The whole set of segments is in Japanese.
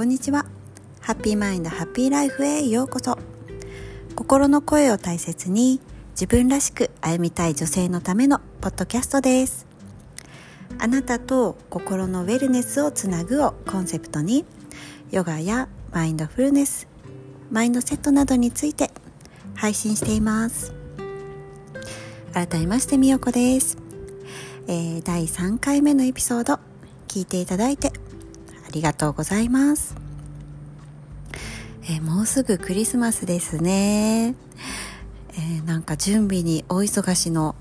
こんにちは。ハッピーマインドハッピーライフへようこそ。心の声を大切に自分らしく歩みたい女性のためのポッドキャストです。あなたと心のウェルネスをつなぐをコンセプトにヨガやマインドフルネスマインドセットなどについて配信しています。改めましてみよこです、えー、第3回目のエピソード聞いていただいてりがとうございます、えー、もうすぐクリスマスですね、えー、なんか準備に大忙しの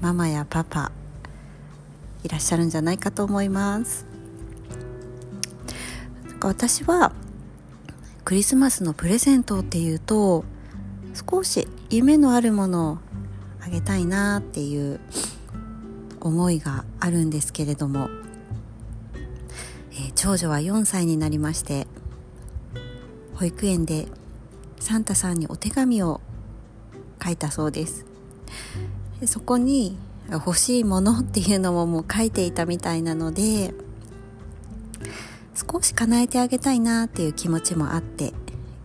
ママやパパいらっしゃるんじゃないかと思います。なんか私はクリスマスのプレゼントっていうと少し夢のあるものをあげたいなっていう思いがあるんですけれども、長女は4歳になりまして保育園でサンタさんにお手紙を書いたそうです。でそこに欲しいものっていうのももう書いていたみたいなので少し叶えてあげたいなっていう気持ちもあって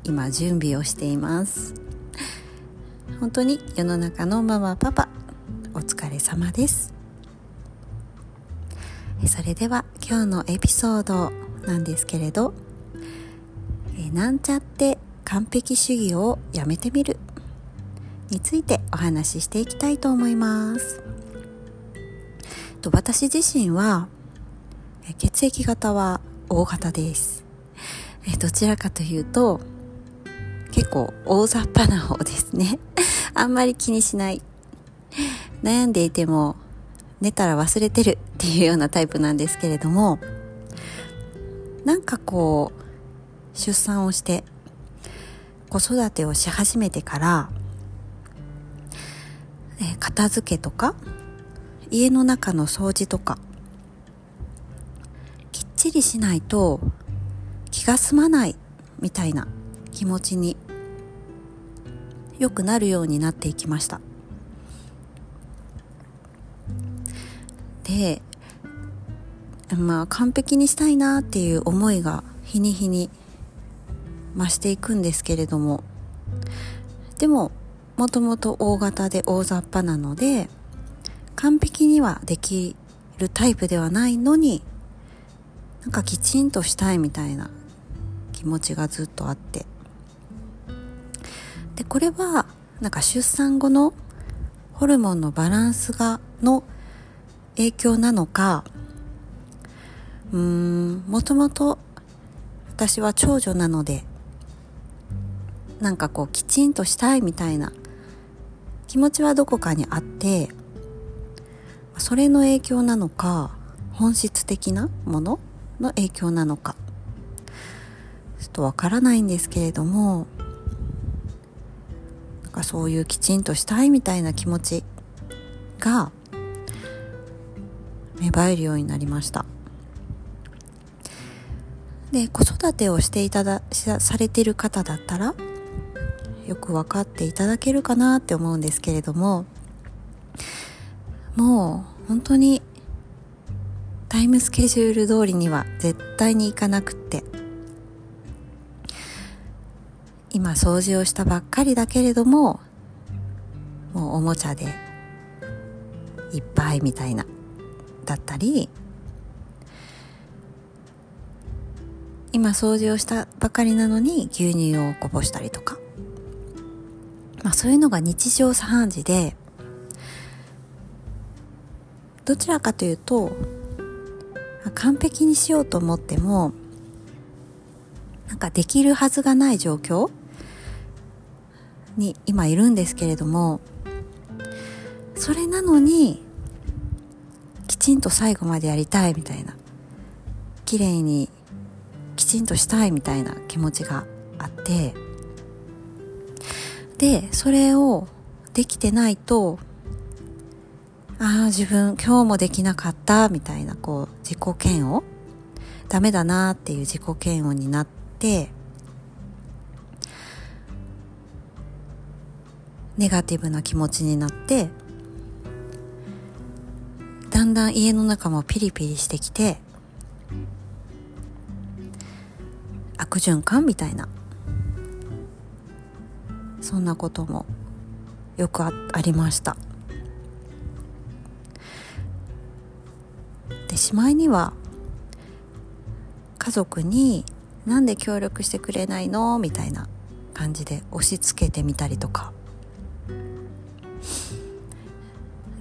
今準備をしています。本当に世の中のママパパお疲れ様です。それでは今日のエピソードなんですけれど「えなんちゃって完璧主義をやめてみる」についてお話ししていきたいと思います。と私自身は血液型は O 型です。どちらかというと結構大雑把な方ですね。あんまり気にしない。悩んでいても寝たら忘れてる。っていうようなタイプなんですけれどもなんかこう出産をして子育てをし始めてから、え片付けとか家の中の掃除とかきっちりしないと気が済まないみたいな気持ちによくなるようになっていきました。でまあ完璧にしたいなっていう思いが日に日に増していくんですけれども。でももともと大型で大雑把なので完璧にはできるタイプではないのになんかきちんとしたいみたいな気持ちがずっとあって。でこれはなんか出産後のホルモンのバランスがの影響なのかうーん。もともと私は長女なのでなんかこうきちんとしたいみたいな気持ちはどこかにあってそれの影響なのか本質的なものの影響なのかちょっとわからないんですけれどもなんかそういうきちんとしたいみたいな気持ちが芽生えるようになりました。で子育てをしていただされてる方だったらよく分かっていただけるかなって思うんですけれどももう本当にタイムスケジュール通りには絶対に行かなくって。今掃除をしたばっかりだけれどももうおもちゃでいっぱいみたいなだったり今掃除をしたばかりなのに牛乳をこぼしたりとか、まあ、そういうのが日常茶飯事でどちらかというと完璧にしようと思ってもなんかできるはずがない状況に今いるんですけれどもそれなのにきちんと最後までやりたいみたいな綺麗にちんとしたいみたいな気持ちがあってでそれをできてないとああ自分今日もできなかったみたいなこう自己嫌悪ダメだなっていう自己嫌悪になってネガティブな気持ちになってだんだん家の中もピリピリしてきて循環みたいな。そんなこともよくありました。でしまいには家族に「なんで協力してくれないの?」みたいな感じで押し付けてみたりとか。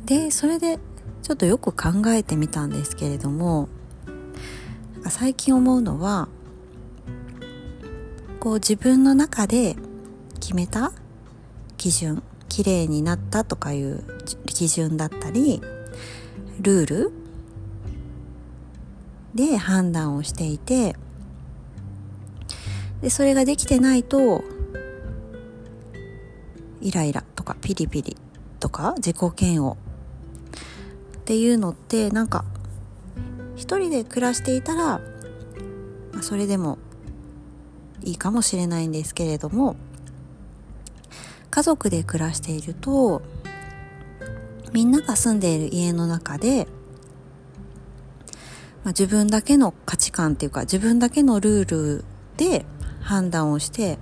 でそれでちょっとよく考えてみたんですけれども最近思うのはこう自分の中で決めた基準綺麗になったとかいう基準だったりルールで判断をしていてでそれができてないとイライラとかピリピリとか自己嫌悪っていうのってなんか一人で暮らしていたら、それでもいいかもしれないんですけれども家族で暮らしているとみんなが住んでいる家の中で、まあ、自分だけの価値観っていうか自分だけのルールで判断をして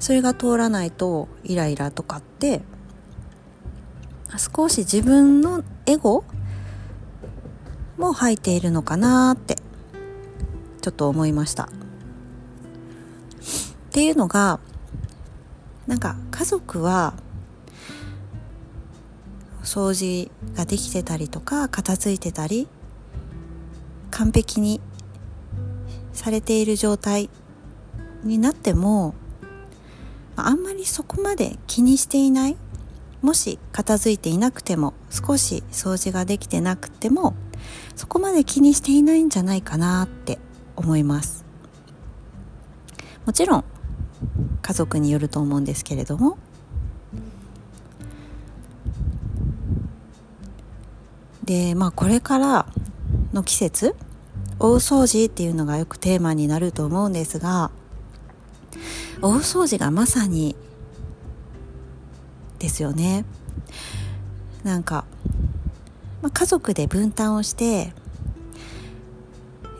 それが通らないとイライラとかって少し自分のエゴも入っているのかなってちょっと思いました。っていうのがなんか家族は掃除ができてたりとか片付いてたり完璧にされている状態になってもあんまりそこまで気にしていない。もし片付いていなくても少し掃除ができてなくてもそこまで気にしていないんじゃないかなって思います。もちろん家族によると思うんですけれども。でまあこれからの季節大掃除っていうのがよくテーマになると思うんですが大掃除がまさにですよね。なんか、まあ、家族で分担をして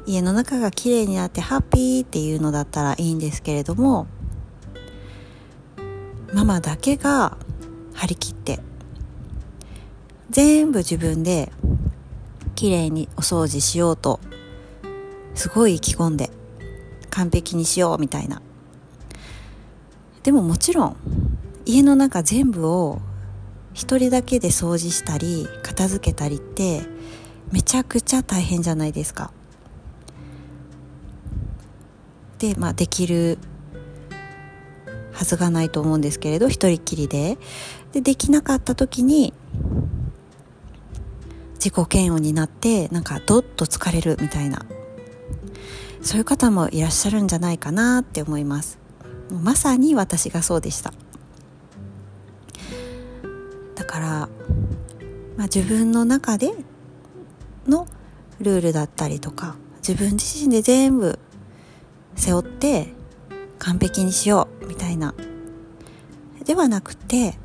家の中が綺麗になってハッピーっていうのだったらいいんですけれどもママだけが張り切って全部自分で綺麗にお掃除しようとすごい意気込んで完璧にしようみたいな。でももちろん家の中全部を一人だけで掃除したり片付けたりってめちゃくちゃ大変じゃないですか。でまあできるはずがないと思うんですけれど一人きりで。でできなかった時に自己嫌悪になってなんかどっと疲れるみたいな。そういう方もいらっしゃるんじゃないかなって思います。まさに私がそうでした。だから、まあ、自分の中でのルールだったりとか自分自身で全部背負って完璧にしようみたいな。ではなくて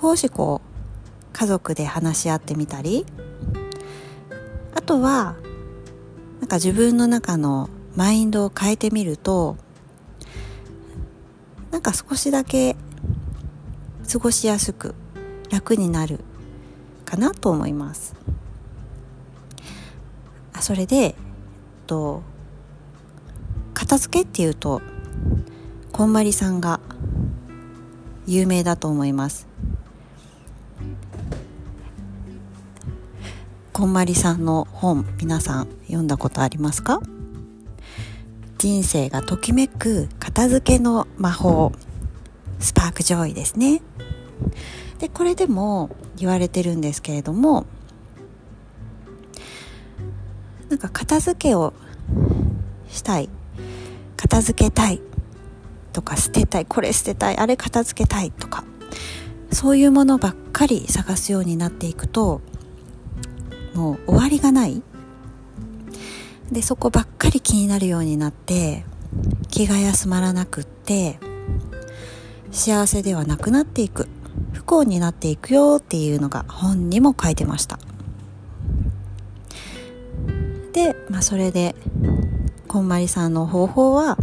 少しこう家族で話し合ってみたりあとはなんか自分の中のマインドを変えてみるとなんか少しだけ過ごしやすく楽になるかなと思います。あそれで、えっと、片付けっていうとこんまりさんが有名だと思います。こんまりさんの本皆さん読んだことありますか？人生がときめく片付けの魔法スパークジョイですね。でこれでも言われてるんですけれどもなんか片付けをしたい。片付けたい。とか捨てたい。これ捨てたい。あれ片付けたい。とか。そういうものばっかり探すようになっていくともう終わりがない。でそこばっかり気になるようになって気が休まらなくって幸せではなくなっていく。不幸になっていくよっていうのが本にも書いてました。で、まあ、それでこんまりさんの方法は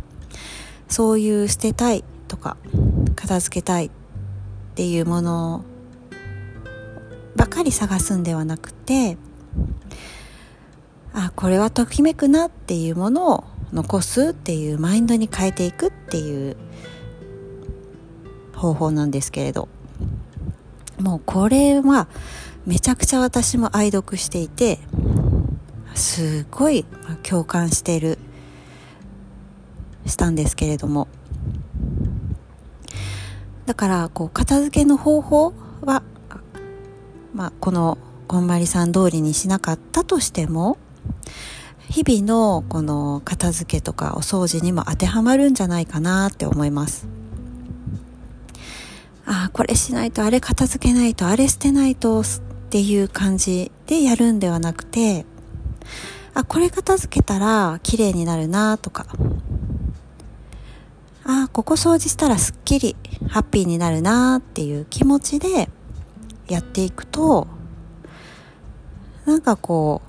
そういう捨てたいとか片付けたいっていうものばかり探すんではなくてあこれはときめくなっていうものを残すっていうマインドに変えていくっていう方法なんですけれどもうこれはめちゃくちゃ私も愛読していてすごい共感してるしたんですけれども。だからこう片付けの方法は、まあ、このこんまりさん通りにしなかったとしても日々のこの片付けとかお掃除にも当てはまるんじゃないかなって思います。ああこれしないとあれ片付けないとあれ捨てないとっていう感じでやるんではなくてあこれ片付けたら綺麗になるなとかああここ掃除したらすっきりハッピーになるなっていう気持ちでやっていくとなんかこ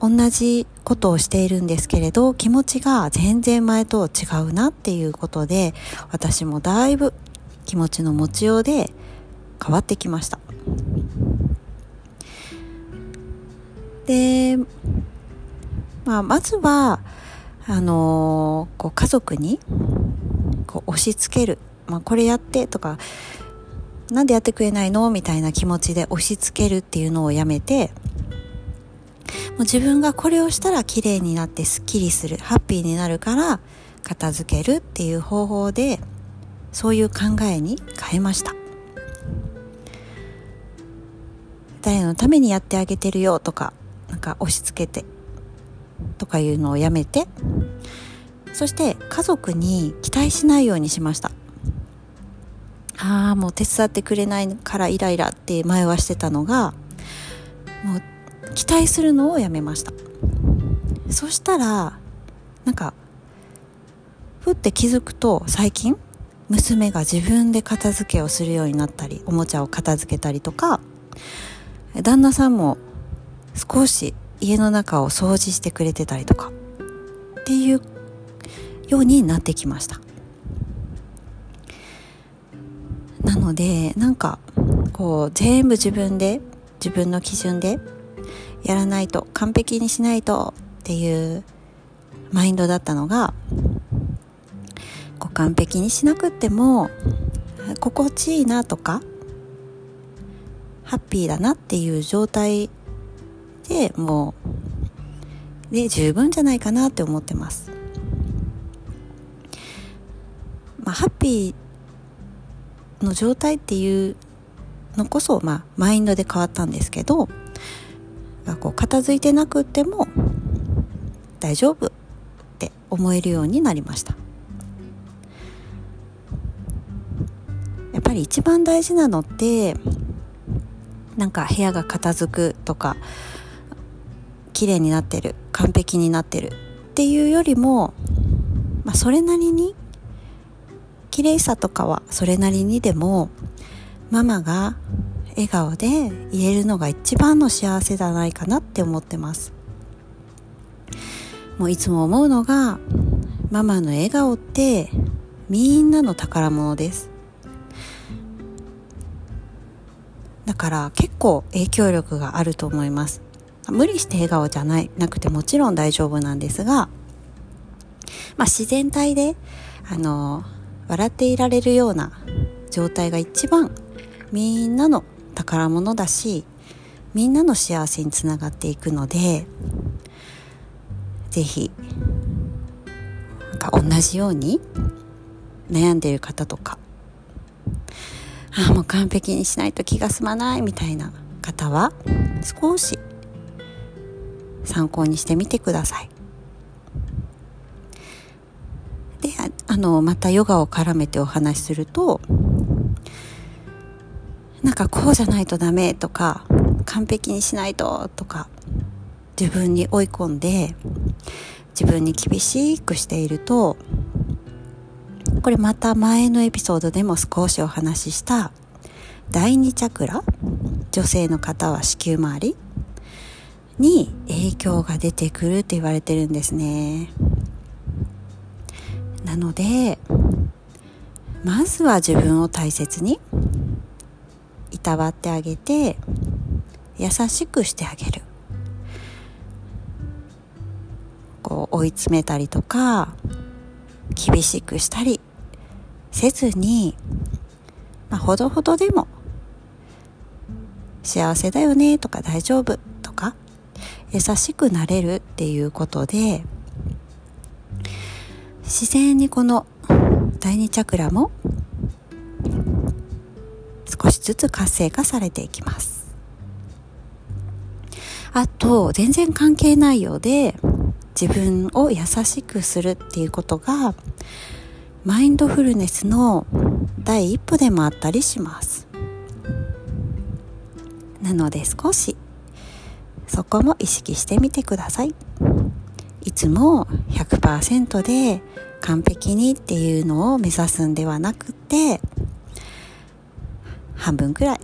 う同じことをしているんですけれど気持ちが全然前と違うなっていうことで私もだいぶ気持ちの持ちようで変わってきました。で、まあ、まずはあのー、こう家族にこう押し付ける、まあ、これやってとかなんでやってくれないの？みたいな気持ちで押し付けるっていうのをやめてもう自分がこれをしたら綺麗になってすっきりするハッピーになるから片付けるっていう方法でそういう考えに変えました。誰のためにやってあげてるよとかなんか押し付けて。とかいうのをやめてそして家族に期待しないようにしました。ああもう手伝ってくれないからイライラって前はしてたのがもう期待するのをやめました。そしたらなんかふって気づくと最近娘が自分で片付けをするようになったりおもちゃを片付けたりとか旦那さんも少し家の中を掃除してくれてたりとかっていうようになってきました。なのでなんかこう全部自分で自分の基準でやらないと完璧にしないとっていうマインドだったのがこう完璧にしなくっても心地いいなとかハッピーだなっていう状態でもうで十分じゃないかなって思ってます。まあ、ハッピーの状態っていうのこそ、まあ、マインドで変わったんですけどこう片付いてなくても大丈夫って思えるようになりましたやっぱり一番大事なのってなんか部屋が片付くとか綺麗になってる完璧になってるっていうよりも、まあ、それなりに綺麗さとかはそれなりにでもママが笑顔で言えるのが一番の幸せじゃないかなって思ってます。もういつも思うのがママの笑顔ってみんなの宝物です。だから結構影響力があると思います。無理して笑顔じゃないなくてもちろん大丈夫なんですが、まあ、自然体であの笑っていられるような状態が一番みんなの宝物だしみんなの幸せにつながっていくので是非なんか同じように悩んでいる方とかああもう完璧にしないと気が済まないみたいな方は少し参考にしてみてください。であのまたヨガを絡めてお話しするとなんかこうじゃないとダメとか完璧にしないととか自分に追い込んで自分に厳しくしているとこれまた前のエピソードでも少しお話しした第2チャクラ女性の方は子宮周りに影響が出てくるって言われてるんですね。なのでまずは自分を大切にいたわってあげて優しくしてあげる。こう追い詰めたりとか厳しくしたりせずに、まあ、ほどほどでも幸せだよねとか大丈夫優しくなれるっていうことで自然にこの第二チャクラも少しずつ活性化されていきます。あと全然関係ないようで自分を優しくするっていうことがマインドフルネスの第一歩でもあったりします。なので少しそこも意識してみてください。いつも100%で完璧にっていうのを目指すんではなくて半分くらい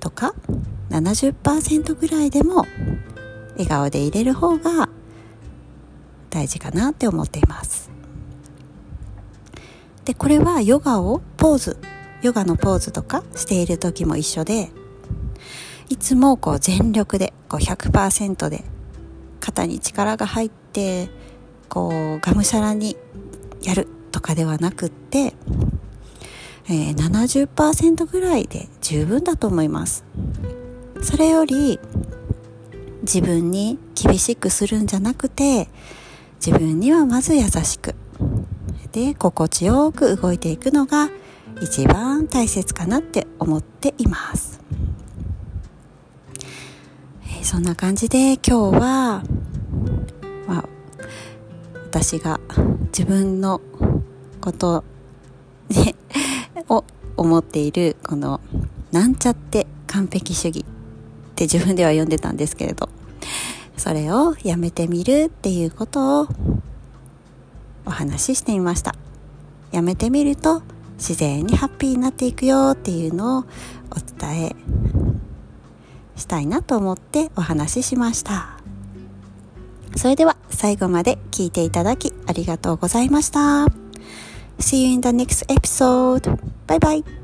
とか70%ぐらいでも笑顔で入れる方が大事かなって思っています。でこれはヨガをポーズヨガのポーズとかしている時も一緒でいつもこう全力でこう100%で肩に力が入ってこうがむしゃらにやるとかではなくって、えー、70%ぐらいで十分だと思います。それより自分に厳しくするんじゃなくて自分にはまず優しくで心地よく動いていくのが一番大切かなって思っています。そんな感じで今日は、まあ、私が自分のことで を思っているこのなんちゃって完璧主義って自分では読んでたんですけれどそれをやめてみるっていうことをお話ししてみました。やめてみると自然にハッピーになっていくよっていうのをお伝えしたいなと思ってお話ししましたそれでは最後まで聞いていただきありがとうございました See you in the next episode. Bye bye.